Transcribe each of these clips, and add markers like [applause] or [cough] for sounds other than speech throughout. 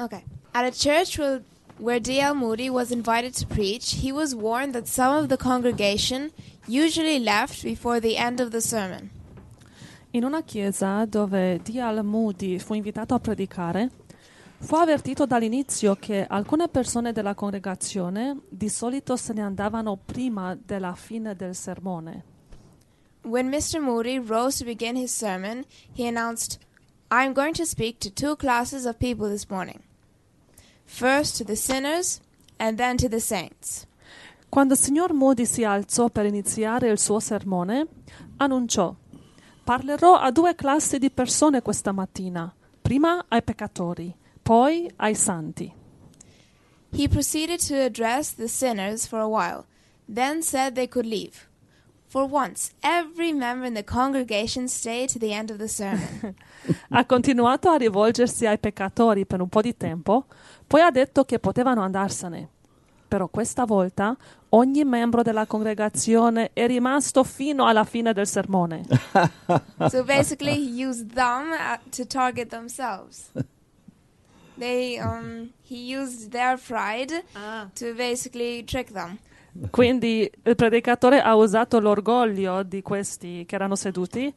Okay. At a church where, D.L. Moody was invited to preach, he was warned that some of the congregation usually left before the end of the sermon. In una chiesa dove D.L. Moody fu invitato a predicare, fu avvertito dall'inizio che alcune persone della congregazione di solito se ne andavano prima della fine del sermone. When Mr. Moody rose to begin his sermon, he announced, I'm going to speak to two classes of people this morning. First to the sinners, and then to the saints. Quando il signor Moody si alzò per iniziare il suo sermone, annunciò: Parlerò a due classi di persone questa mattina, prima ai peccatori, poi ai santi. He proceeded to address the sinners for a while, then said they could leave. For once, every member in the congregation stayed to the end of the sermon. [laughs] Ha continuato a rivolgersi ai peccatori per un po' di tempo, poi ha detto che potevano andarsene. Però questa volta ogni membro della congregazione è rimasto fino alla fine del sermone. [laughs] so basically, he used them uh, to target themselves. [laughs] They, um, he used their pride to basically trick them. Quindi il predicatore ha usato l'orgoglio di questi che erano seduti,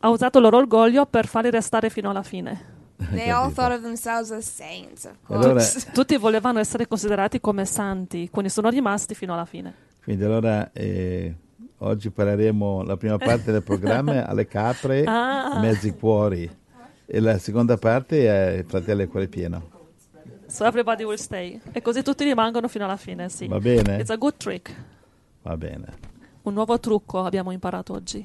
ha usato il loro orgoglio per farli restare fino alla fine. They all thought of themselves as saints, of course. Allora, [laughs] Tutti volevano essere considerati come santi, quindi sono rimasti fino alla fine. quindi allora eh, oggi parleremo la prima parte del programma [laughs] alle capre, Ah. mezzi cuori e la seconda parte è fratello e cuore pieno. So everybody will stay. E così tutti rimangono fino alla fine, sì. Va bene? It's a good trick. Va bene. Un nuovo trucco abbiamo imparato oggi.